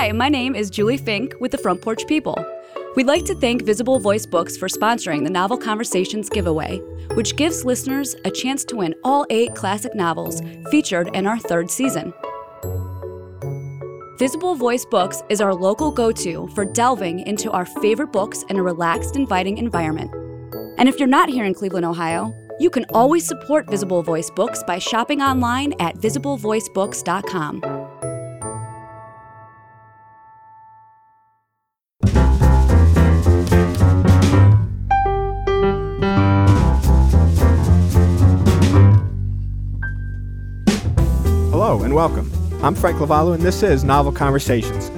Hi, my name is Julie Fink with the Front Porch People. We'd like to thank Visible Voice Books for sponsoring the Novel Conversations giveaway, which gives listeners a chance to win all eight classic novels featured in our third season. Visible Voice Books is our local go to for delving into our favorite books in a relaxed, inviting environment. And if you're not here in Cleveland, Ohio, you can always support Visible Voice Books by shopping online at visiblevoicebooks.com. welcome. I'm Frank Lavallo, and this is Novel Conversations.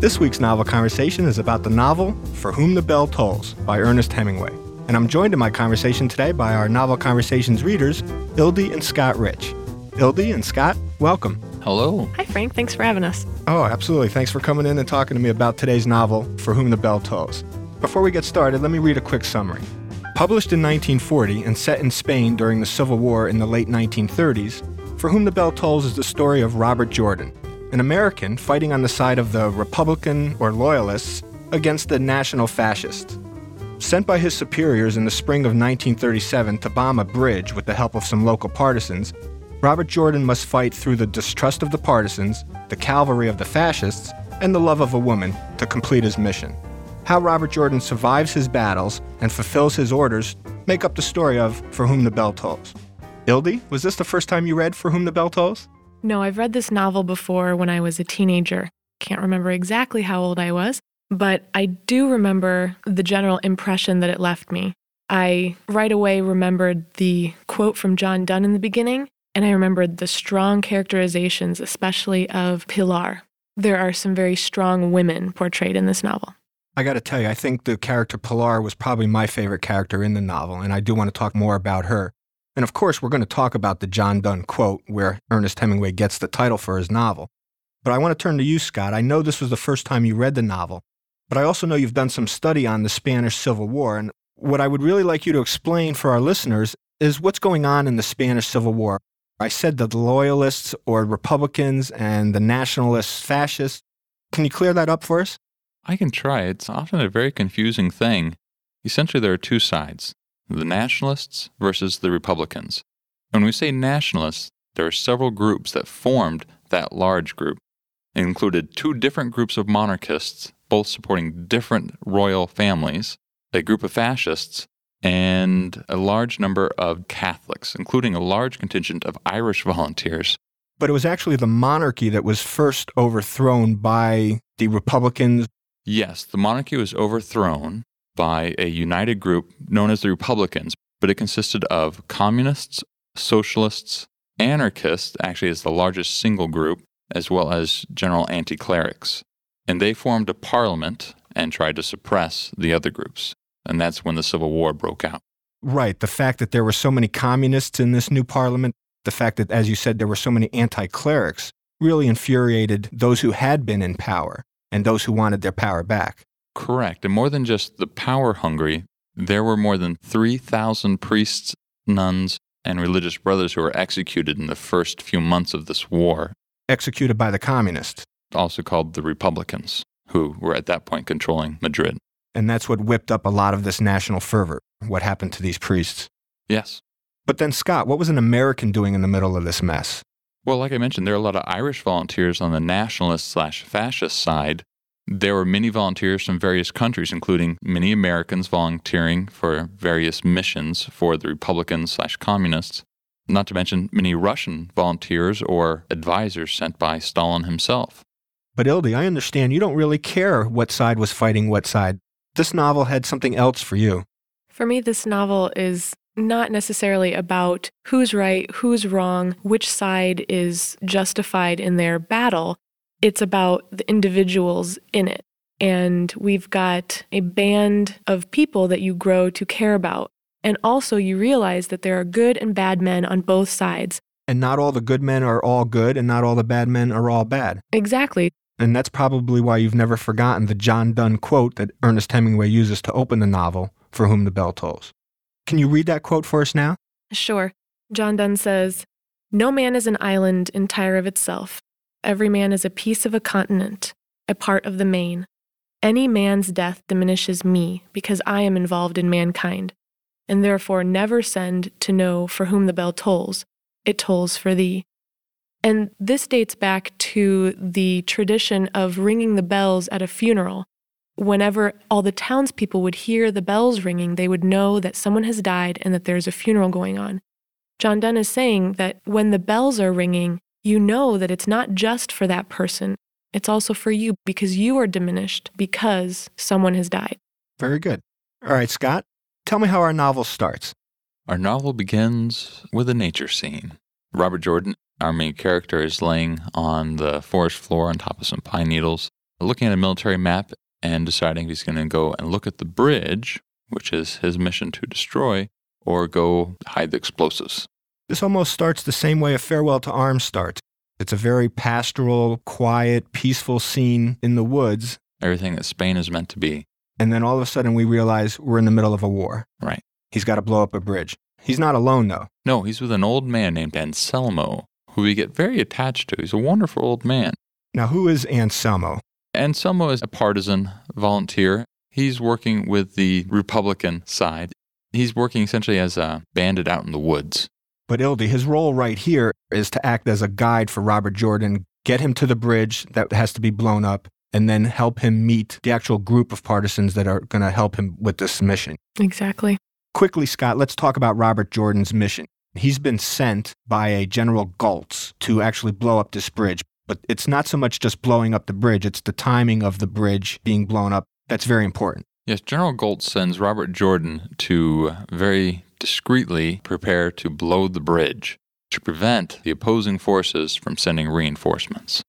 This week's novel conversation is about the novel For Whom the Bell Tolls by Ernest Hemingway. And I'm joined in my conversation today by our Novel Conversations readers, Ildy and Scott Rich. Ildy and Scott, welcome. Hello. Hi, Frank. Thanks for having us. Oh, absolutely. Thanks for coming in and talking to me about today's novel, For Whom the Bell Tolls. Before we get started, let me read a quick summary. Published in 1940 and set in Spain during the Civil War in the late 1930s, For Whom the Bell Tolls is the story of Robert Jordan, an American fighting on the side of the Republican or Loyalists against the National Fascists. Sent by his superiors in the spring of 1937 to bomb a bridge with the help of some local partisans, Robert Jordan must fight through the distrust of the partisans, the cavalry of the fascists, and the love of a woman to complete his mission. How Robert Jordan survives his battles and fulfills his orders make up the story of For Whom the Bell Tolls. Ildy, was this the first time you read For Whom the Bell Tolls? No, I've read this novel before when I was a teenager. Can't remember exactly how old I was, but I do remember the general impression that it left me. I right away remembered the quote from John Donne in the beginning, and I remembered the strong characterizations, especially of Pilar. There are some very strong women portrayed in this novel. I got to tell you, I think the character Pilar was probably my favorite character in the novel, and I do want to talk more about her. And of course, we're going to talk about the John Donne quote where Ernest Hemingway gets the title for his novel. But I want to turn to you, Scott. I know this was the first time you read the novel, but I also know you've done some study on the Spanish Civil War. And what I would really like you to explain for our listeners is what's going on in the Spanish Civil War. I said that the Loyalists or Republicans and the Nationalists, fascists. Can you clear that up for us? I can try. It's often a very confusing thing. Essentially, there are two sides the nationalists versus the Republicans. When we say nationalists, there are several groups that formed that large group. It included two different groups of monarchists, both supporting different royal families, a group of fascists, and a large number of Catholics, including a large contingent of Irish volunteers. But it was actually the monarchy that was first overthrown by the Republicans. Yes, the monarchy was overthrown by a united group known as the Republicans, but it consisted of communists, socialists, anarchists, actually, is the largest single group, as well as general anti clerics. And they formed a parliament and tried to suppress the other groups. And that's when the Civil War broke out. Right. The fact that there were so many communists in this new parliament, the fact that, as you said, there were so many anti clerics, really infuriated those who had been in power and those who wanted their power back. Correct. And more than just the power hungry, there were more than 3,000 priests, nuns, and religious brothers who were executed in the first few months of this war. Executed by the communists. Also called the Republicans, who were at that point controlling Madrid. And that's what whipped up a lot of this national fervor, what happened to these priests. Yes. But then, Scott, what was an American doing in the middle of this mess? Well, like I mentioned, there are a lot of Irish volunteers on the nationalist slash fascist side there were many volunteers from various countries, including many Americans volunteering for various missions for the Republicans slash communists, not to mention many Russian volunteers or advisors sent by Stalin himself. But Ildy, I understand you don't really care what side was fighting what side. This novel had something else for you. For me, this novel is not necessarily about who's right, who's wrong, which side is justified in their battle. It's about the individuals in it. And we've got a band of people that you grow to care about. And also, you realize that there are good and bad men on both sides. And not all the good men are all good, and not all the bad men are all bad. Exactly. And that's probably why you've never forgotten the John Donne quote that Ernest Hemingway uses to open the novel, For Whom the Bell Tolls. Can you read that quote for us now? Sure. John Donne says, No man is an island entire of itself. Every man is a piece of a continent. a part of the main. Any man's death diminishes me because I am involved in mankind, and therefore never send to know for whom the bell tolls. It tolls for thee. And this dates back to the tradition of ringing the bells at a funeral. Whenever all the townspeople would hear the bells ringing, they would know that someone has died and that there's a funeral going on. John Donne is saying that when the bells are ringing, you know that it's not just for that person, it's also for you because you are diminished because someone has died. Very good. All right, Scott, tell me how our novel starts. Our novel begins with a nature scene. Robert Jordan, our main character, is laying on the forest floor on top of some pine needles, looking at a military map and deciding he's going to go and look at the bridge, which is his mission to destroy, or go hide the explosives. This almost starts the same way a Farewell to Arms starts. It's a very pastoral, quiet, peaceful scene in the woods. Everything that Spain is meant to be. And then all of a sudden we realize we're in the middle of a war. Right. He's got to blow up a bridge. He's not alone, though. No, he's with an old man named Anselmo, who we get very attached to. He's a wonderful old man. Now, who is Anselmo? Anselmo is a partisan volunteer. He's working with the Republican side. He's working essentially as a bandit out in the woods. But Ildy, his role right here is to act as a guide for Robert Jordan, get him to the bridge that has to be blown up, and then help him meet the actual group of partisans that are going to help him with this mission. Exactly. Quickly, Scott, let's talk about Robert Jordan's mission. He's been sent by a General Goltz to actually blow up this bridge. But it's not so much just blowing up the bridge, it's the timing of the bridge being blown up. That's very important. Yes, General Goltz sends Robert Jordan to very discreetly prepare to blow the bridge to prevent the opposing forces from sending reinforcements.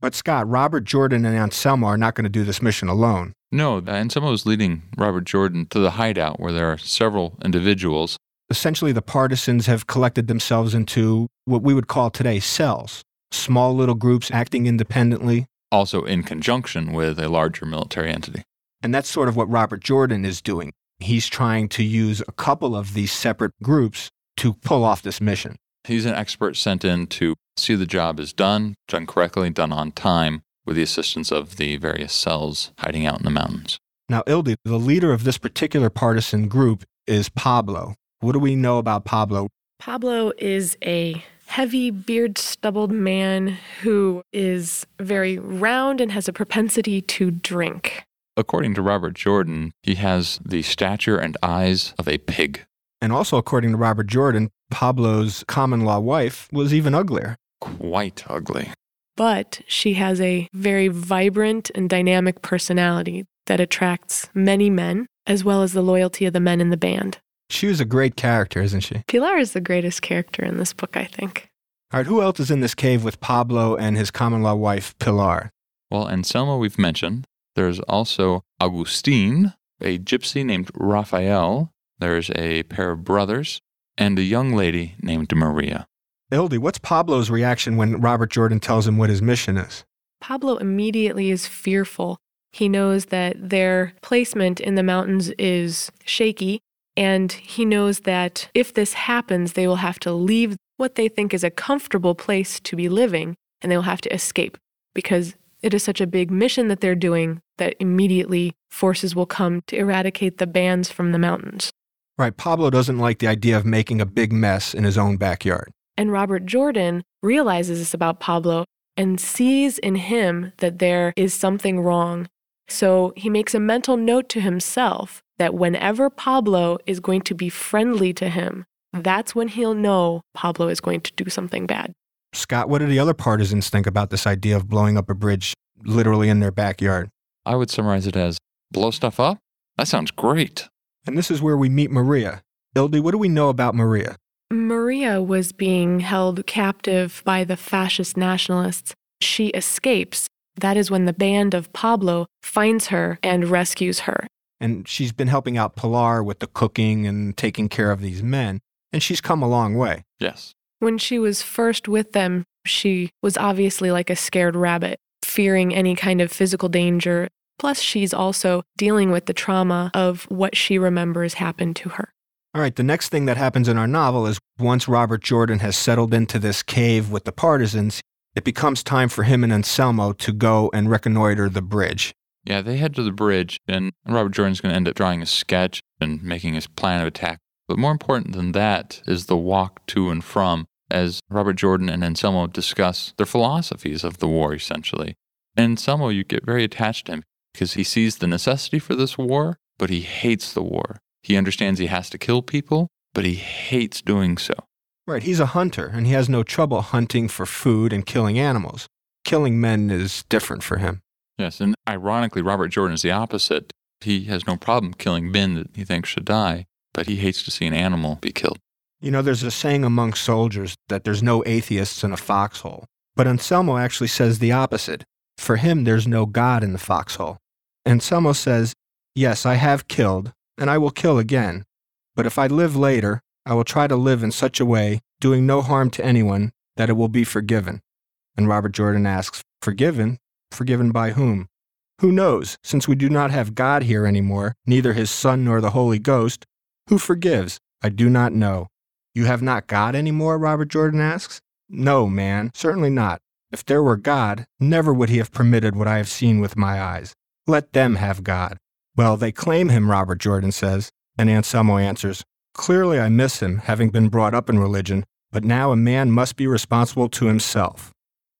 But Scott, Robert Jordan and Anselmo are not going to do this mission alone. No, Anselmo is leading Robert Jordan to the hideout where there are several individuals. Essentially, the partisans have collected themselves into what we would call today cells, small little groups acting independently. Also in conjunction with a larger military entity. And that's sort of what Robert Jordan is doing he's trying to use a couple of these separate groups to pull off this mission. He's an expert sent in to see the job is done, done correctly, done on time, with the assistance of the various cells hiding out in the mountains. Now, Ildi, the leader of this particular partisan group is Pablo. What do we know about Pablo? Pablo is a heavy, beard stubbled man who is very round and has a propensity to drink. According to Robert Jordan, he has the stature and eyes of a pig. And also, according to Robert Jordan, Pablo's common law wife was even uglier. Quite ugly. But she has a very vibrant and dynamic personality that attracts many men, as well as the loyalty of the men in the band. She was a great character, isn't she? Pilar is the greatest character in this book, I think. All right, who else is in this cave with Pablo and his common law wife, Pilar? Well, Anselmo, we've mentioned. There's also Augustine, a gypsy named Rafael. There's a pair of brothers, and a young lady named Maria. Ildi, what's Pablo's reaction when Robert Jordan tells him what his mission is? Pablo immediately is fearful. He knows that their placement in the mountains is shaky, and he knows that if this happens, they will have to leave what they think is a comfortable place to be living, and they will have to escape because it is such a big mission that they're doing that immediately forces will come to eradicate the bands from the mountains. Right. Pablo doesn't like the idea of making a big mess in his own backyard. And Robert Jordan realizes this about Pablo and sees in him that there is something wrong. So he makes a mental note to himself that whenever Pablo is going to be friendly to him, that's when he'll know Pablo is going to do something bad. Scott, what do the other partisans think about this idea of blowing up a bridge literally in their backyard? I would summarize it as blow stuff up? That sounds great. And this is where we meet Maria. Ildi, what do we know about Maria? Maria was being held captive by the fascist nationalists. She escapes. That is when the band of Pablo finds her and rescues her. And she's been helping out Pilar with the cooking and taking care of these men. And she's come a long way. Yes. When she was first with them, she was obviously like a scared rabbit, fearing any kind of physical danger. Plus, she's also dealing with the trauma of what she remembers happened to her. All right, the next thing that happens in our novel is once Robert Jordan has settled into this cave with the partisans, it becomes time for him and Anselmo to go and reconnoiter the bridge. Yeah, they head to the bridge, and Robert Jordan's going to end up drawing a sketch and making his plan of attack. But more important than that is the walk to and from as Robert Jordan and Anselmo discuss their philosophies of the war, essentially. And Anselmo, you get very attached to him because he sees the necessity for this war, but he hates the war. He understands he has to kill people, but he hates doing so. Right, he's a hunter, and he has no trouble hunting for food and killing animals. Killing men is different for him. Yes, and ironically, Robert Jordan is the opposite. He has no problem killing men that he thinks should die, but he hates to see an animal be killed. You know, there's a saying among soldiers that there's no atheists in a foxhole. But Anselmo actually says the opposite. For him, there's no God in the foxhole. Anselmo says, Yes, I have killed, and I will kill again. But if I live later, I will try to live in such a way, doing no harm to anyone, that it will be forgiven. And Robert Jordan asks, Forgiven? Forgiven by whom? Who knows, since we do not have God here anymore, neither his Son nor the Holy Ghost? Who forgives? I do not know. You have not God anymore? Robert Jordan asks. No, man, certainly not. If there were God, never would he have permitted what I have seen with my eyes. Let them have God. Well, they claim him, Robert Jordan says, and Anselmo answers, Clearly I miss him, having been brought up in religion, but now a man must be responsible to himself.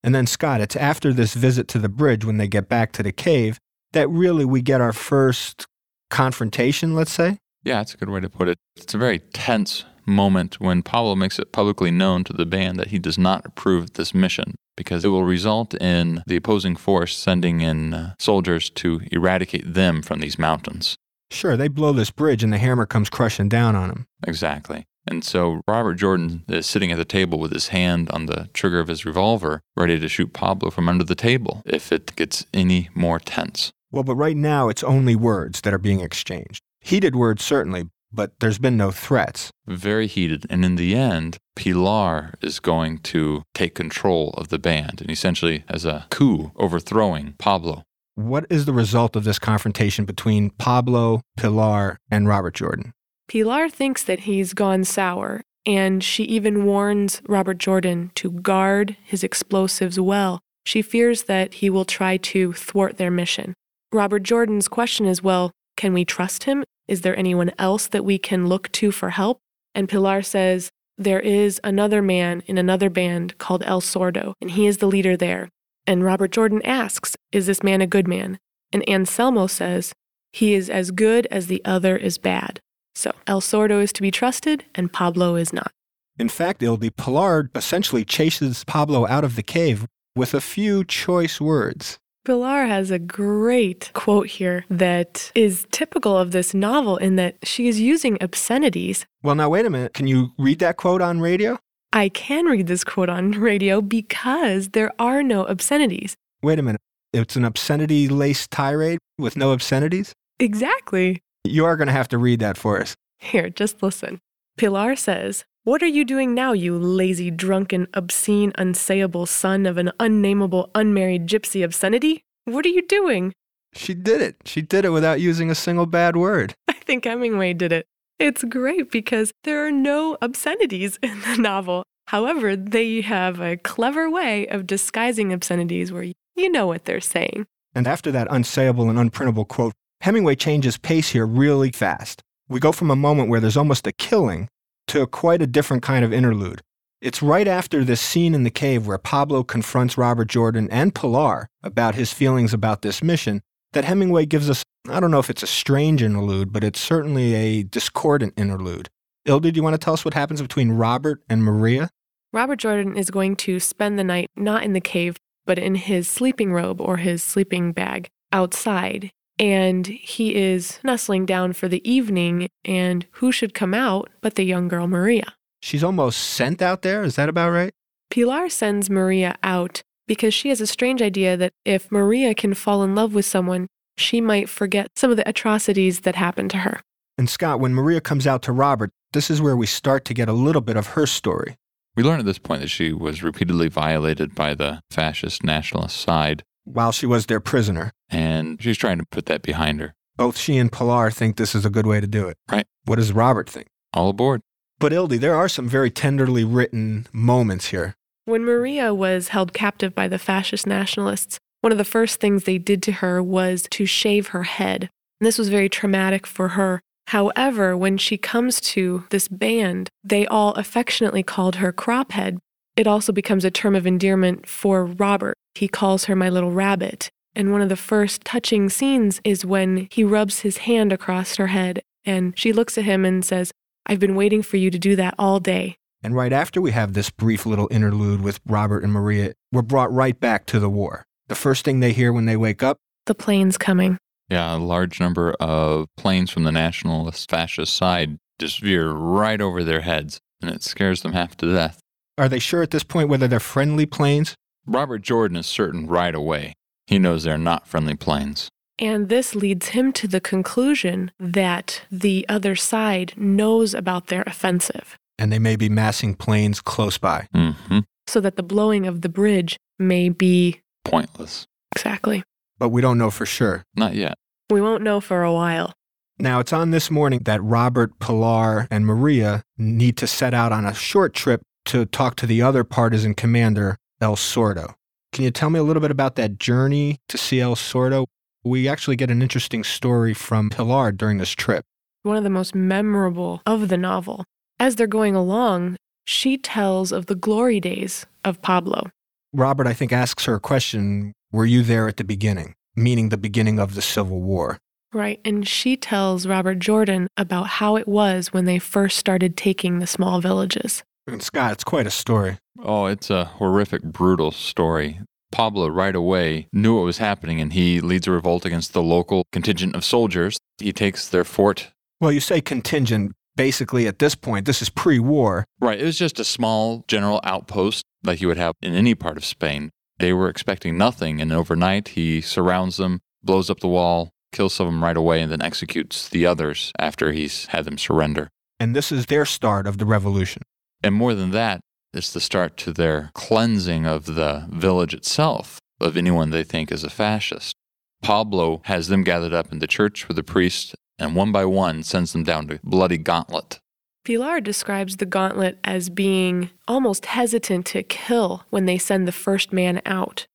And then, Scott, it's after this visit to the bridge when they get back to the cave that really we get our first confrontation, let's say? Yeah, that's a good way to put it. It's a very tense moment when Pablo makes it publicly known to the band that he does not approve this mission because it will result in the opposing force sending in uh, soldiers to eradicate them from these mountains. Sure, they blow this bridge and the hammer comes crushing down on them. Exactly. And so Robert Jordan is sitting at the table with his hand on the trigger of his revolver, ready to shoot Pablo from under the table if it gets any more tense. Well, but right now it's only words that are being exchanged. Heated words, certainly, but there's been no threats. Very heated. And in the end, Pilar is going to take control of the band and essentially, as a coup, overthrowing Pablo. What is the result of this confrontation between Pablo, Pilar, and Robert Jordan? Pilar thinks that he's gone sour, and she even warns Robert Jordan to guard his explosives well. She fears that he will try to thwart their mission. Robert Jordan's question is well, can we trust him? Is there anyone else that we can look to for help? And Pilar says, There is another man in another band called El Sordo, and he is the leader there. And Robert Jordan asks, Is this man a good man? And Anselmo says, He is as good as the other is bad. So El Sordo is to be trusted, and Pablo is not. In fact, Ildi, Pilar essentially chases Pablo out of the cave with a few choice words. Pilar has a great quote here that is typical of this novel in that she is using obscenities. Well, now, wait a minute. Can you read that quote on radio? I can read this quote on radio because there are no obscenities. Wait a minute. It's an obscenity laced tirade with no obscenities? Exactly. You are going to have to read that for us. Here, just listen. Pilar says, What are you doing now, you lazy, drunken, obscene, unsayable son of an unnameable, unmarried gypsy obscenity? What are you doing? She did it. She did it without using a single bad word. I think Hemingway did it. It's great because there are no obscenities in the novel. However, they have a clever way of disguising obscenities where you know what they're saying. And after that unsayable and unprintable quote, Hemingway changes pace here really fast. We go from a moment where there's almost a killing to quite a different kind of interlude. It's right after this scene in the cave where Pablo confronts Robert Jordan and Pilar about his feelings about this mission that Hemingway gives us, I don't know if it's a strange interlude, but it's certainly a discordant interlude. Ilda, do you want to tell us what happens between Robert and Maria? Robert Jordan is going to spend the night not in the cave, but in his sleeping robe or his sleeping bag outside and he is nestling down for the evening, and who should come out but the young girl Maria? She's almost sent out there, is that about right? Pilar sends Maria out because she has a strange idea that if Maria can fall in love with someone, she might forget some of the atrocities that happened to her. And Scott, when Maria comes out to Robert, this is where we start to get a little bit of her story. We learn at this point that she was repeatedly violated by the fascist nationalist side while she was their prisoner. And she's trying to put that behind her. Both she and Pilar think this is a good way to do it. Right. What does Robert think? All aboard. But Ildi, there are some very tenderly written moments here. When Maria was held captive by the fascist nationalists, one of the first things they did to her was to shave her head. And this was very traumatic for her. However, when she comes to this band, they all affectionately called her Crophead. It also becomes a term of endearment for Robert. He calls her my little rabbit. And one of the first touching scenes is when he rubs his hand across her head and she looks at him and says, I've been waiting for you to do that all day. And right after we have this brief little interlude with Robert and Maria, we're brought right back to the war. The first thing they hear when they wake up the plane's coming. Yeah, a large number of planes from the nationalist fascist side just veer right over their heads, and it scares them half to death. Are they sure at this point whether they're friendly planes? Robert Jordan is certain right away. He knows they're not friendly planes. And this leads him to the conclusion that the other side knows about their offensive. And they may be massing planes close by. Mm-hmm. So that the blowing of the bridge may be pointless. Exactly. But we don't know for sure. Not yet. We won't know for a while. Now, it's on this morning that Robert, Pilar, and Maria need to set out on a short trip to talk to the other partisan commander, El Sordo. Can you tell me a little bit about that journey to see El Sordo? We actually get an interesting story from Pilar during this trip. One of the most memorable of the novel. As they're going along, she tells of the glory days of Pablo. Robert, I think, asks her a question Were you there at the beginning? Meaning the beginning of the Civil War. Right. And she tells Robert Jordan about how it was when they first started taking the small villages. And Scott, it's quite a story. Oh, it's a horrific, brutal story. Pablo right away knew what was happening and he leads a revolt against the local contingent of soldiers. He takes their fort. Well, you say contingent. Basically, at this point, this is pre war. Right. It was just a small general outpost like you would have in any part of Spain. They were expecting nothing, and overnight he surrounds them, blows up the wall, kills some of them right away, and then executes the others after he's had them surrender. And this is their start of the revolution. And more than that, it's the start to their cleansing of the village itself of anyone they think is a fascist. Pablo has them gathered up in the church with the priest, and one by one sends them down to bloody gauntlet. Pilar describes the gauntlet as being almost hesitant to kill when they send the first man out.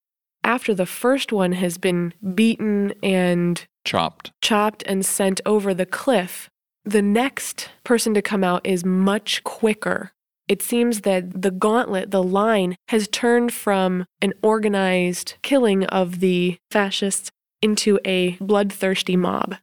After the first one has been beaten and chopped, chopped and sent over the cliff, the next person to come out is much quicker. It seems that the gauntlet, the line, has turned from an organized killing of the fascists into a bloodthirsty mob.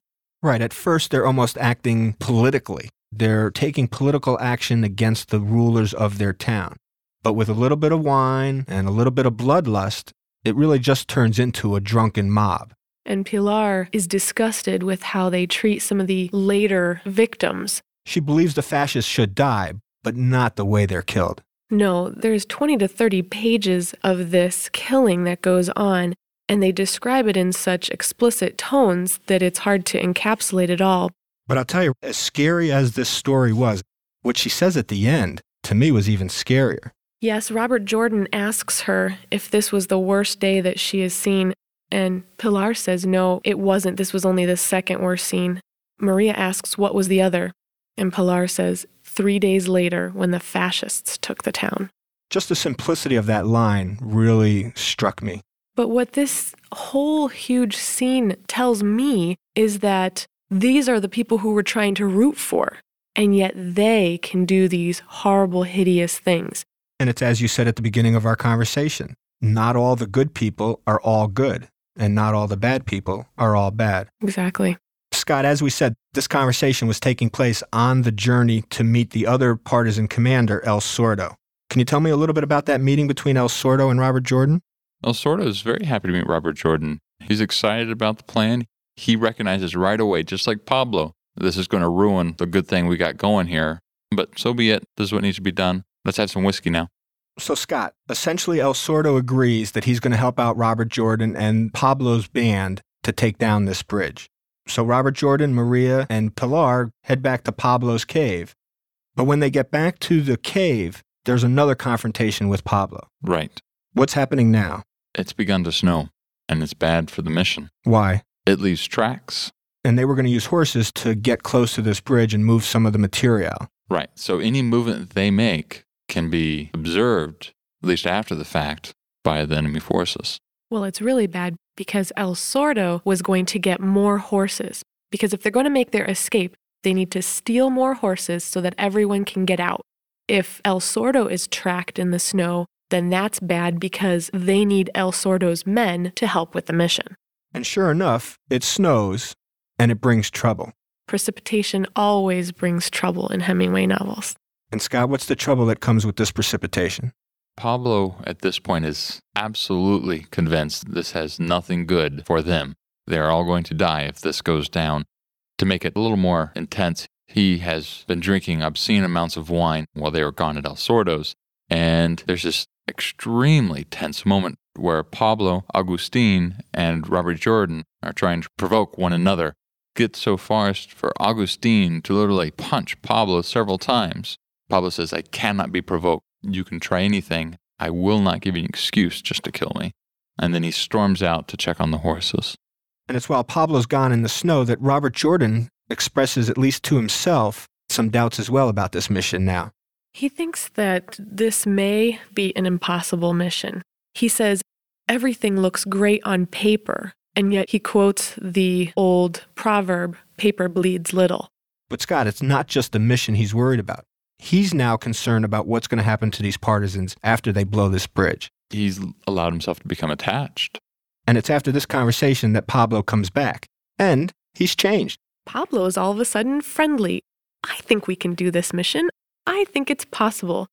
Right. At first, they're almost acting politically. They're taking political action against the rulers of their town. But with a little bit of wine and a little bit of bloodlust, it really just turns into a drunken mob. And Pilar is disgusted with how they treat some of the later victims. She believes the fascists should die, but not the way they're killed. No, there's 20 to 30 pages of this killing that goes on, and they describe it in such explicit tones that it's hard to encapsulate it all. But I'll tell you, as scary as this story was, what she says at the end to me was even scarier. Yes, Robert Jordan asks her if this was the worst day that she has seen, and Pilar says no, it wasn't. This was only the second worst scene. Maria asks what was the other, and Pilar says three days later when the fascists took the town. Just the simplicity of that line really struck me. But what this whole huge scene tells me is that these are the people who we're trying to root for, and yet they can do these horrible, hideous things. And it's as you said at the beginning of our conversation not all the good people are all good, and not all the bad people are all bad. Exactly. Scott, as we said, this conversation was taking place on the journey to meet the other partisan commander, El Sordo. Can you tell me a little bit about that meeting between El Sordo and Robert Jordan? El Sordo is very happy to meet Robert Jordan. He's excited about the plan. He recognizes right away, just like Pablo, this is going to ruin the good thing we got going here. But so be it. This is what needs to be done. Let's have some whiskey now. So, Scott, essentially, El Sordo agrees that he's going to help out Robert Jordan and Pablo's band to take down this bridge. So Robert Jordan, Maria, and Pilar head back to Pablo's cave. But when they get back to the cave, there's another confrontation with Pablo. Right. What's happening now? It's begun to snow, and it's bad for the mission. Why? It leaves tracks. And they were going to use horses to get close to this bridge and move some of the material. Right. So any movement they make can be observed at least after the fact, by the enemy forces. Well, it's really bad because El Sordo was going to get more horses. Because if they're going to make their escape, they need to steal more horses so that everyone can get out. If El Sordo is tracked in the snow, then that's bad because they need El Sordo's men to help with the mission. And sure enough, it snows and it brings trouble. Precipitation always brings trouble in Hemingway novels. And Scott, what's the trouble that comes with this precipitation? Pablo, at this point, is absolutely convinced this has nothing good for them. They're all going to die if this goes down. To make it a little more intense, he has been drinking obscene amounts of wine while they were gone at El Sordo's. And there's this extremely tense moment where Pablo, Agustin, and Robert Jordan are trying to provoke one another. Get so far as for Agustin to literally punch Pablo several times. Pablo says, I cannot be provoked. You can try anything. I will not give you an excuse just to kill me. And then he storms out to check on the horses. And it's while Pablo's gone in the snow that Robert Jordan expresses, at least to himself, some doubts as well about this mission now. He thinks that this may be an impossible mission. He says, everything looks great on paper, and yet he quotes the old proverb, paper bleeds little. But Scott, it's not just the mission he's worried about. He's now concerned about what's going to happen to these partisans after they blow this bridge. He's allowed himself to become attached. And it's after this conversation that Pablo comes back. And he's changed. Pablo is all of a sudden friendly. I think we can do this mission. I think it's possible.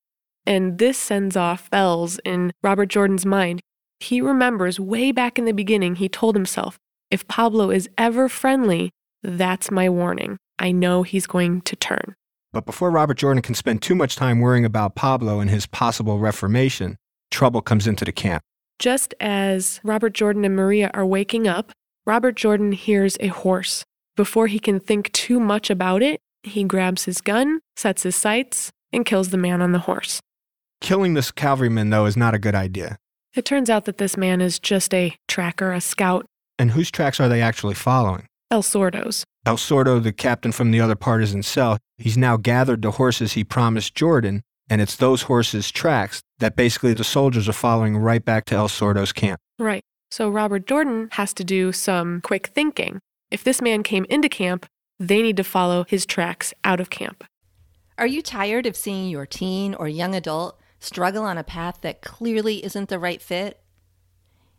And this sends off bells in Robert Jordan's mind. He remembers way back in the beginning, he told himself, if Pablo is ever friendly, that's my warning. I know he's going to turn. But before Robert Jordan can spend too much time worrying about Pablo and his possible reformation, trouble comes into the camp. Just as Robert Jordan and Maria are waking up, Robert Jordan hears a horse. Before he can think too much about it, he grabs his gun, sets his sights, and kills the man on the horse. Killing this cavalryman, though, is not a good idea. It turns out that this man is just a tracker, a scout. And whose tracks are they actually following? El Sordo's. El Sordo, the captain from the other partisan cell, he's now gathered the horses he promised Jordan, and it's those horses' tracks that basically the soldiers are following right back to El Sordo's camp. Right. So Robert Jordan has to do some quick thinking. If this man came into camp, they need to follow his tracks out of camp. Are you tired of seeing your teen or young adult struggle on a path that clearly isn't the right fit?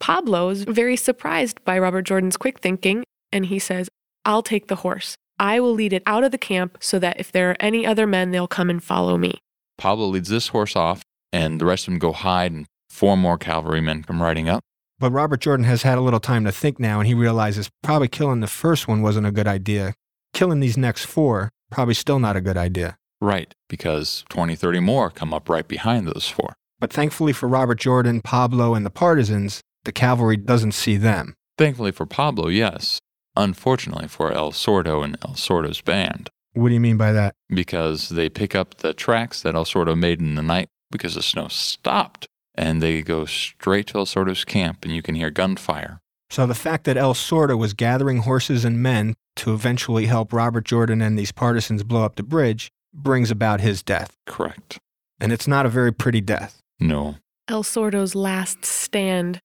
Pablo is very surprised by Robert Jordan's quick thinking, and he says, I'll take the horse. I will lead it out of the camp so that if there are any other men, they'll come and follow me. Pablo leads this horse off, and the rest of them go hide, and four more cavalrymen come riding up. But Robert Jordan has had a little time to think now, and he realizes probably killing the first one wasn't a good idea. Killing these next four, probably still not a good idea. Right, because 20, 30 more come up right behind those four. But thankfully for Robert Jordan, Pablo, and the partisans, the cavalry doesn't see them. Thankfully for Pablo, yes. Unfortunately for El Sordo and El Sordo's band. What do you mean by that? Because they pick up the tracks that El Sordo made in the night because the snow stopped. And they go straight to El Sordo's camp, and you can hear gunfire. So the fact that El Sordo was gathering horses and men to eventually help Robert Jordan and these partisans blow up the bridge brings about his death. Correct. And it's not a very pretty death. No. El Sordo's last stand.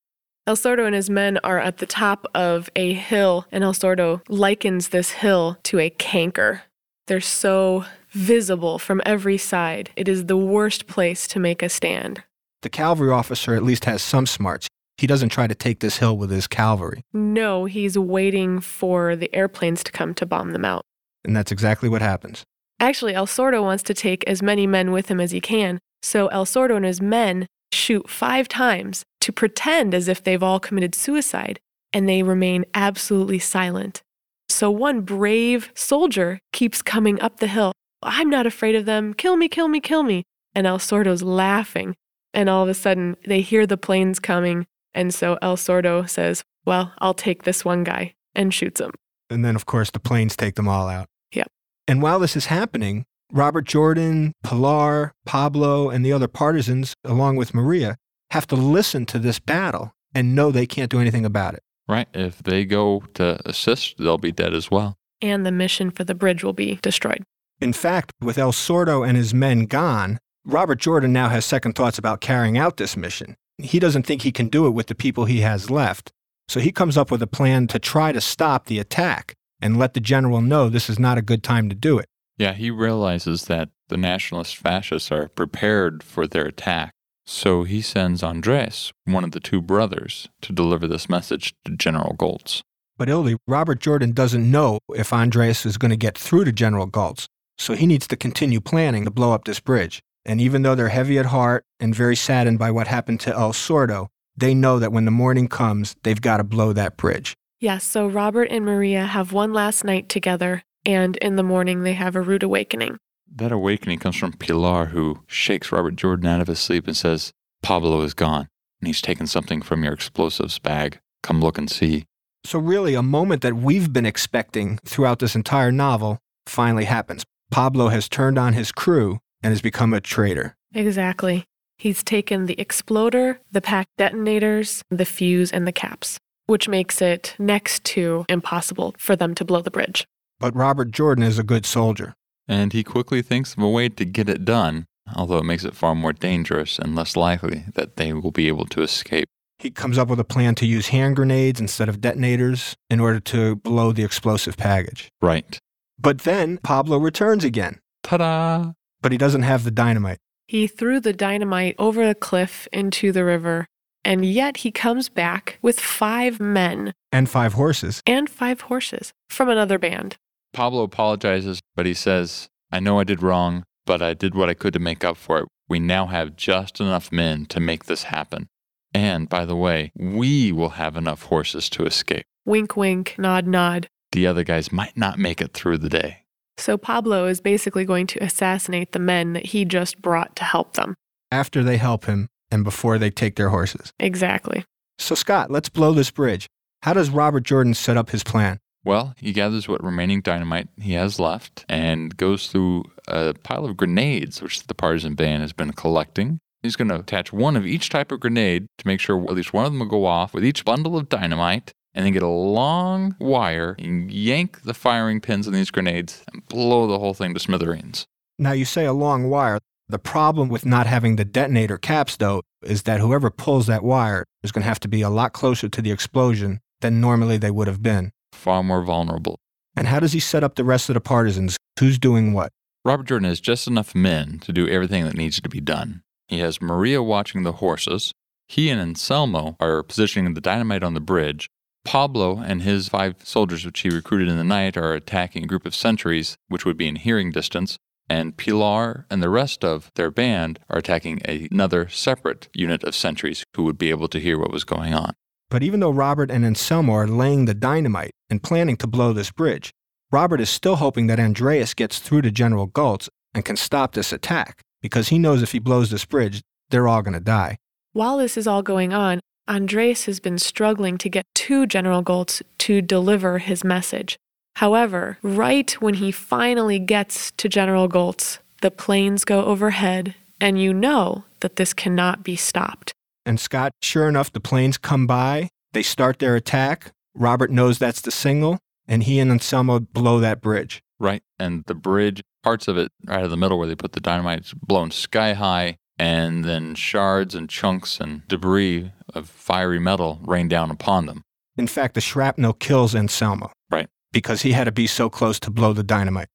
El Sordo and his men are at the top of a hill, and El Sordo likens this hill to a canker. They're so visible from every side. It is the worst place to make a stand. The cavalry officer at least has some smarts. He doesn't try to take this hill with his cavalry. No, he's waiting for the airplanes to come to bomb them out. And that's exactly what happens. Actually, El Sordo wants to take as many men with him as he can, so El Sordo and his men shoot five times to pretend as if they've all committed suicide, and they remain absolutely silent. So one brave soldier keeps coming up the hill. I'm not afraid of them. Kill me, kill me, kill me. And El Sordo's laughing. And all of a sudden, they hear the planes coming. And so El Sordo says, Well, I'll take this one guy and shoots him. And then, of course, the planes take them all out. Yep. And while this is happening, Robert Jordan, Pilar, Pablo, and the other partisans, along with Maria, have to listen to this battle and know they can't do anything about it. Right. If they go to assist, they'll be dead as well. And the mission for the bridge will be destroyed. In fact, with El Sordo and his men gone, Robert Jordan now has second thoughts about carrying out this mission. He doesn't think he can do it with the people he has left. So he comes up with a plan to try to stop the attack and let the general know this is not a good time to do it. Yeah, he realizes that the nationalist fascists are prepared for their attack. So he sends Andres, one of the two brothers, to deliver this message to General Goltz. But Ildi, Robert Jordan doesn't know if Andres is going to get through to General Goltz, so he needs to continue planning to blow up this bridge. And even though they're heavy at heart and very saddened by what happened to El Sordo, they know that when the morning comes, they've got to blow that bridge. Yes, so Robert and Maria have one last night together, and in the morning they have a rude awakening. That awakening comes from Pilar, who shakes Robert Jordan out of his sleep and says, Pablo is gone, and he's taken something from your explosives bag. Come look and see. So, really, a moment that we've been expecting throughout this entire novel finally happens. Pablo has turned on his crew and has become a traitor. Exactly. He's taken the exploder, the pack detonators, the fuse, and the caps, which makes it next to impossible for them to blow the bridge. But Robert Jordan is a good soldier. And he quickly thinks of a way to get it done, although it makes it far more dangerous and less likely that they will be able to escape. He comes up with a plan to use hand grenades instead of detonators in order to blow the explosive package. Right. But then Pablo returns again. Ta da! But he doesn't have the dynamite. He threw the dynamite over a cliff into the river, and yet he comes back with five men And five horses. and five horses from another band. Pablo apologizes, but he says, I know I did wrong, but I did what I could to make up for it. We now have just enough men to make this happen. And by the way, we will have enough horses to escape. Wink, wink, nod, nod. The other guys might not make it through the day. So Pablo is basically going to assassinate the men that he just brought to help them. After they help him and before they take their horses. Exactly. So, Scott, let's blow this bridge. How does Robert Jordan set up his plan? Well, he gathers what remaining dynamite he has left and goes through a pile of grenades, which the partisan band has been collecting. He's going to attach one of each type of grenade to make sure at least one of them will go off with each bundle of dynamite, and then get a long wire and yank the firing pins on these grenades and blow the whole thing to smithereens. Now, you say a long wire. The problem with not having the detonator caps, though, is that whoever pulls that wire is going to have to be a lot closer to the explosion than normally they would have been. Far more vulnerable. And how does he set up the rest of the partisans? Who's doing what? Robert Jordan has just enough men to do everything that needs to be done. He has Maria watching the horses. He and Anselmo are positioning the dynamite on the bridge. Pablo and his five soldiers, which he recruited in the night, are attacking a group of sentries, which would be in hearing distance. And Pilar and the rest of their band are attacking another separate unit of sentries who would be able to hear what was going on. But even though Robert and Anselmo are laying the dynamite and planning to blow this bridge, Robert is still hoping that Andreas gets through to General Goltz and can stop this attack, because he knows if he blows this bridge, they're all going to die. While this is all going on, Andreas has been struggling to get to General Goltz to deliver his message. However, right when he finally gets to General Goltz, the planes go overhead, and you know that this cannot be stopped. And Scott, sure enough, the planes come by, they start their attack. Robert knows that's the signal, and he and Anselmo blow that bridge. Right. And the bridge, parts of it right in the middle where they put the dynamite, is blown sky high. And then shards and chunks and debris of fiery metal rain down upon them. In fact, the shrapnel kills Anselmo. Right. Because he had to be so close to blow the dynamite.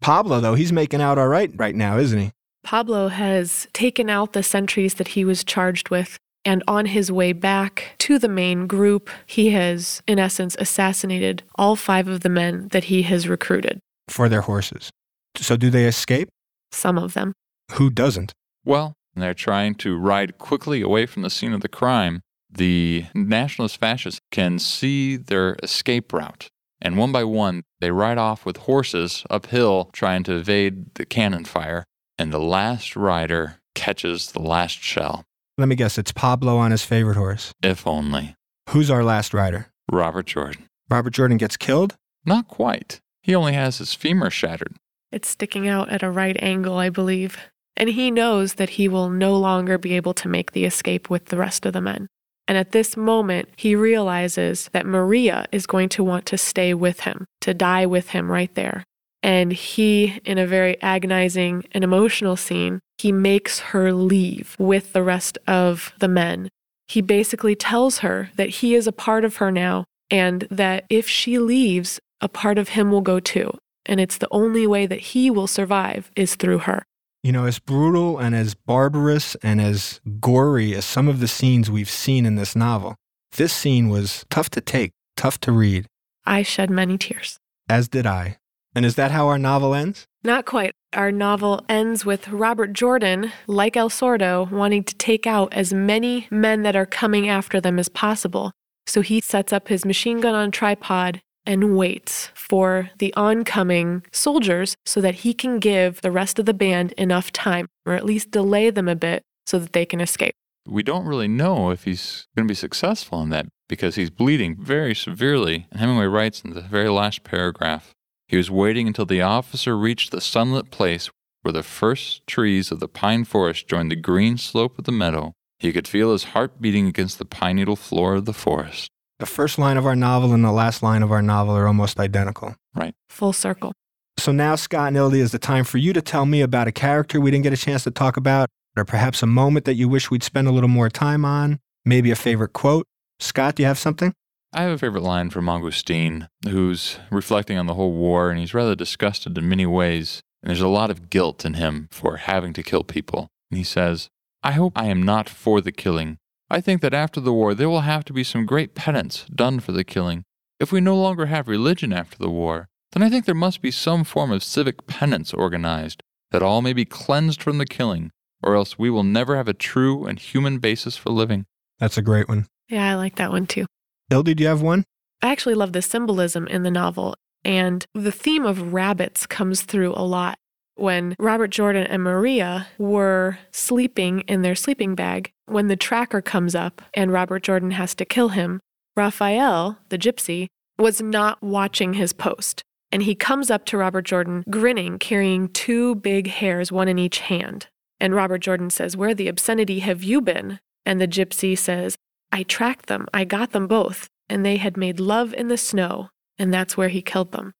Pablo, though, he's making out all right right now, isn't he? Pablo has taken out the sentries that he was charged with, and on his way back to the main group, he has, in essence, assassinated all five of the men that he has recruited. For their horses. So do they escape? Some of them. Who doesn't? Well, they're trying to ride quickly away from the scene of the crime. The nationalist fascists can see their escape route. And one by one, they ride off with horses uphill trying to evade the cannon fire. And the last rider catches the last shell. Let me guess, it's Pablo on his favorite horse. If only. Who's our last rider? Robert Jordan. Robert Jordan gets killed? Not quite. He only has his femur shattered. It's sticking out at a right angle, I believe. And he knows that he will no longer be able to make the escape with the rest of the men. And at this moment, he realizes that Maria is going to want to stay with him, to die with him right there. And he, in a very agonizing and emotional scene, he makes her leave with the rest of the men. He basically tells her that he is a part of her now and that if she leaves, a part of him will go too. And it's the only way that he will survive is through her. You know, as brutal and as barbarous and as gory as some of the scenes we've seen in this novel, this scene was tough to take, tough to read. I shed many tears. As did I. And is that how our novel ends? Not quite. Our novel ends with Robert Jordan, like El Sordo, wanting to take out as many men that are coming after them as possible. So he sets up his machine gun on a tripod and waits for the oncoming soldiers so that he can give the rest of the band enough time, or at least delay them a bit so that they can escape. We don't really know if he's going to be successful in that because he's bleeding very severely. And Hemingway writes in the very last paragraph he was waiting until the officer reached the sunlit place where the first trees of the pine forest joined the green slope of the meadow. He could feel his heart beating against the pine needle floor of the forest. The first line of our novel and the last line of our novel are almost identical. Right. Full circle. So now, Scott and Ildy, is the time for you to tell me about a character we didn't get a chance to talk about, or perhaps a moment that you wish we'd spend a little more time on, maybe a favorite quote. Scott, do you have something? I have a favorite line from Augustine, who's reflecting on the whole war, and he's rather disgusted in many ways. And there's a lot of guilt in him for having to kill people. And he says, I hope I am not for the killing. I think that after the war there will have to be some great penance done for the killing. If we no longer have religion after the war, then I think there must be some form of civic penance organized, that all may be cleansed from the killing, or else we will never have a true and human basis for living. That's a great one. Yeah, I like that one too. Ildy, do you have one? I actually love the symbolism in the novel, and the theme of rabbits comes through a lot. When Robert Jordan and Maria were sleeping in their sleeping bag, when the tracker comes up and Robert Jordan has to kill him, Rafael, the gypsy, was not watching his post. And he comes up to Robert Jordan, grinning, carrying two big hares, one in each hand. And Robert Jordan says, Where the obscenity have you been? And the gypsy says, I tracked them. I got them both. And they had made love in the snow. And that's where he killed them.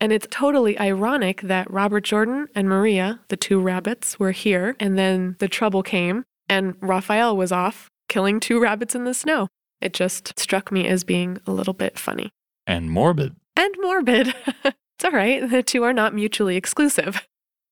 And it's totally ironic that Robert Jordan and Maria, the two rabbits, were here. And then the trouble came and Rafael was off killing two rabbits in the snow. It just struck me as being a little bit funny. And morbid. And morbid. it's all right. The two are not mutually exclusive.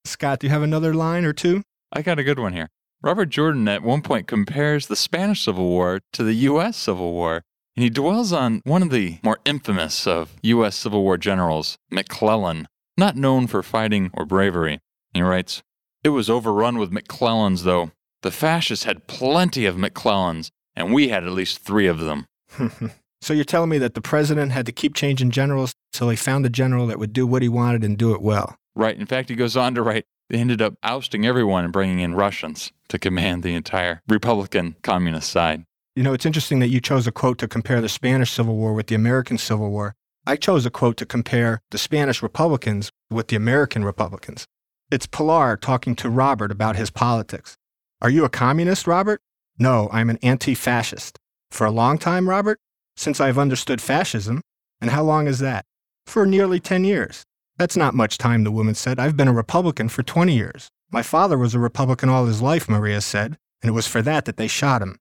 Scott, do you have another line or two? I got a good one here. Robert Jordan at one point compares the Spanish Civil War to the U.S. Civil War, and he dwells on one of the more infamous of U.S. Civil War generals, McClellan, not known for fighting or bravery. He writes, It was overrun with McClellans, though. The fascists had plenty of McClellans, and we had at least three of them. so you're telling me that the president had to keep changing generals till he found a general that would do what he wanted and do it well? Right. In fact, he goes on to write, they ended up ousting everyone and bringing in Russians to command the entire Republican communist side. You know, it's interesting that you chose a quote to compare the Spanish Civil War with the American Civil War. I chose a quote to compare the Spanish Republicans with the American Republicans. It's Pilar talking to Robert about his politics. Are you a communist, Robert? No, I'm an anti fascist. For a long time, Robert? Since I've understood fascism. And how long is that? For nearly 10 years. That's not much time, the woman said. I've been a Republican for 20 years. My father was a Republican all his life, Maria said, and it was for that that they shot him.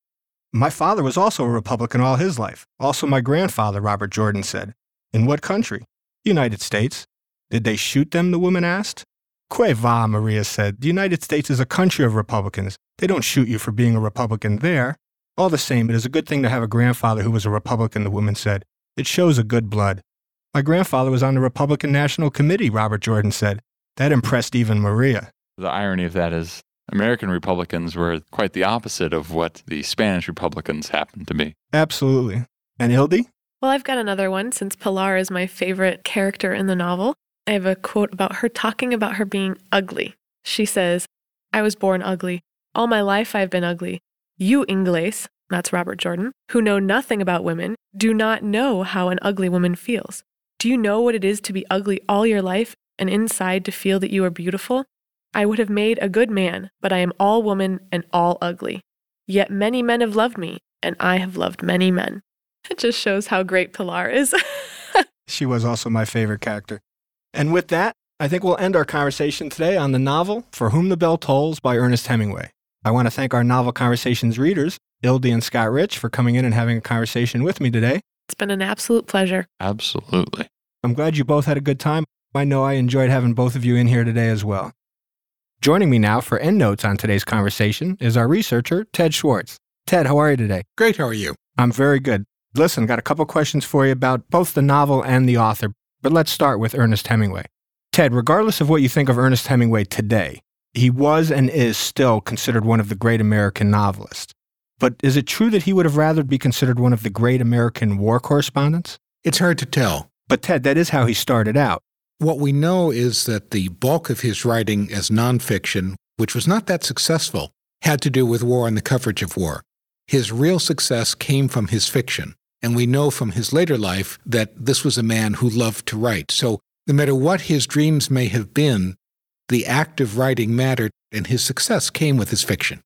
My father was also a Republican all his life. Also my grandfather, Robert Jordan said. In what country? United States. Did they shoot them? the woman asked. Que va, Maria said. The United States is a country of Republicans. They don't shoot you for being a Republican there. All the same, it is a good thing to have a grandfather who was a Republican, the woman said. It shows a good blood. My grandfather was on the Republican National Committee, Robert Jordan said. That impressed even Maria. The irony of that is American Republicans were quite the opposite of what the Spanish Republicans happened to be. Absolutely. And Ildy? Well, I've got another one since Pilar is my favorite character in the novel. I have a quote about her talking about her being ugly. She says, I was born ugly. All my life I've been ugly. You Ingles, that's Robert Jordan, who know nothing about women, do not know how an ugly woman feels. Do you know what it is to be ugly all your life and inside to feel that you are beautiful? I would have made a good man, but I am all woman and all ugly. Yet many men have loved me, and I have loved many men. It just shows how great Pilar is. she was also my favorite character. And with that, I think we'll end our conversation today on the novel For Whom the Bell Tolls by Ernest Hemingway. I want to thank our Novel Conversations readers, Ildy and Scott Rich, for coming in and having a conversation with me today. It's been an absolute pleasure. Absolutely. I'm glad you both had a good time. I know I enjoyed having both of you in here today as well. Joining me now for endnotes on today's conversation is our researcher, Ted Schwartz. Ted, how are you today? Great, how are you? I'm very good. Listen, got a couple questions for you about both the novel and the author, but let's start with Ernest Hemingway. Ted, regardless of what you think of Ernest Hemingway today, he was and is still considered one of the great American novelists. But is it true that he would have rather be considered one of the great American war correspondents? It's hard to tell. But Ted, that is how he started out. What we know is that the bulk of his writing as nonfiction, which was not that successful, had to do with war and the coverage of war. His real success came from his fiction. And we know from his later life that this was a man who loved to write. So no matter what his dreams may have been, the act of writing mattered, and his success came with his fiction.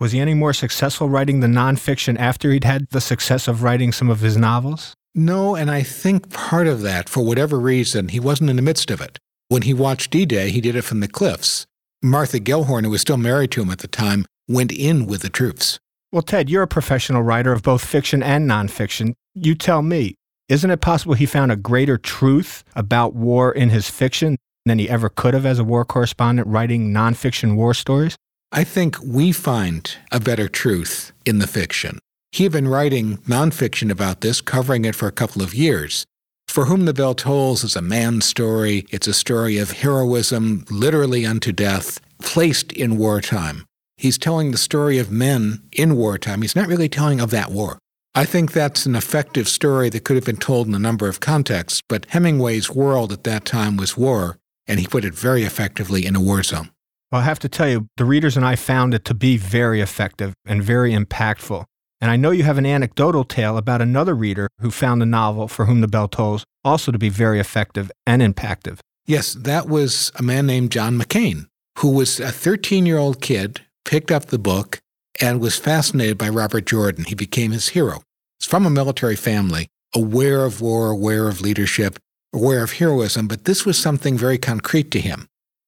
Was he any more successful writing the nonfiction after he'd had the success of writing some of his novels? No, and I think part of that, for whatever reason, he wasn't in the midst of it. When he watched D Day, he did it from the cliffs. Martha Gellhorn, who was still married to him at the time, went in with the troops. Well, Ted, you're a professional writer of both fiction and nonfiction. You tell me, isn't it possible he found a greater truth about war in his fiction than he ever could have as a war correspondent writing nonfiction war stories? I think we find a better truth in the fiction. He had been writing nonfiction about this, covering it for a couple of years. For Whom the Bell Tolls is a man's story. It's a story of heroism, literally unto death, placed in wartime. He's telling the story of men in wartime. He's not really telling of that war. I think that's an effective story that could have been told in a number of contexts, but Hemingway's world at that time was war, and he put it very effectively in a war zone. Well, I have to tell you, the readers and I found it to be very effective and very impactful. And I know you have an anecdotal tale about another reader who found the novel For Whom the Bell Tolls also to be very effective and impactful. Yes, that was a man named John McCain, who was a 13 year old kid, picked up the book, and was fascinated by Robert Jordan. He became his hero. He's from a military family, aware of war, aware of leadership, aware of heroism, but this was something very concrete to him.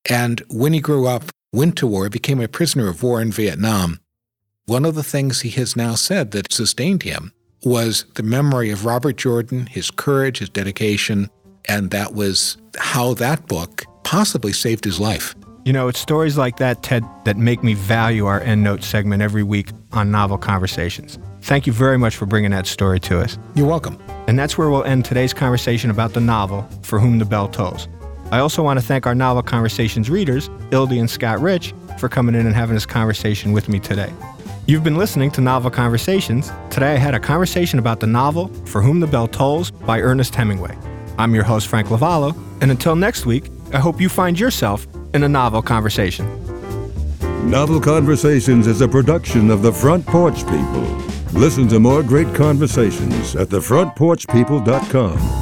And when he grew up, went to war, became a prisoner of war in Vietnam, one of the things he has now said that sustained him was the memory of Robert Jordan, his courage, his dedication, and that was how that book possibly saved his life. You know, it's stories like that, Ted, that make me value our EndNote segment every week on Novel Conversations. Thank you very much for bringing that story to us. You're welcome. And that's where we'll end today's conversation about the novel, For Whom the Bell Tolls. I also want to thank our Novel Conversations readers, Ildy and Scott Rich, for coming in and having this conversation with me today. You've been listening to Novel Conversations. Today I had a conversation about the novel For Whom the Bell Tolls by Ernest Hemingway. I'm your host, Frank Lavallo, and until next week, I hope you find yourself in a novel conversation. Novel Conversations is a production of the Front Porch People. Listen to more great conversations at thefrontporchpeople.com.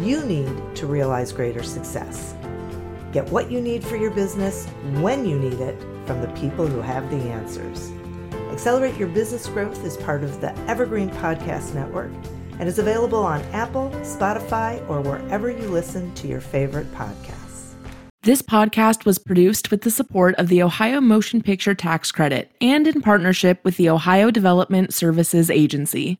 you need to realize greater success. Get what you need for your business when you need it from the people who have the answers. Accelerate Your Business Growth is part of the Evergreen Podcast Network and is available on Apple, Spotify, or wherever you listen to your favorite podcasts. This podcast was produced with the support of the Ohio Motion Picture Tax Credit and in partnership with the Ohio Development Services Agency.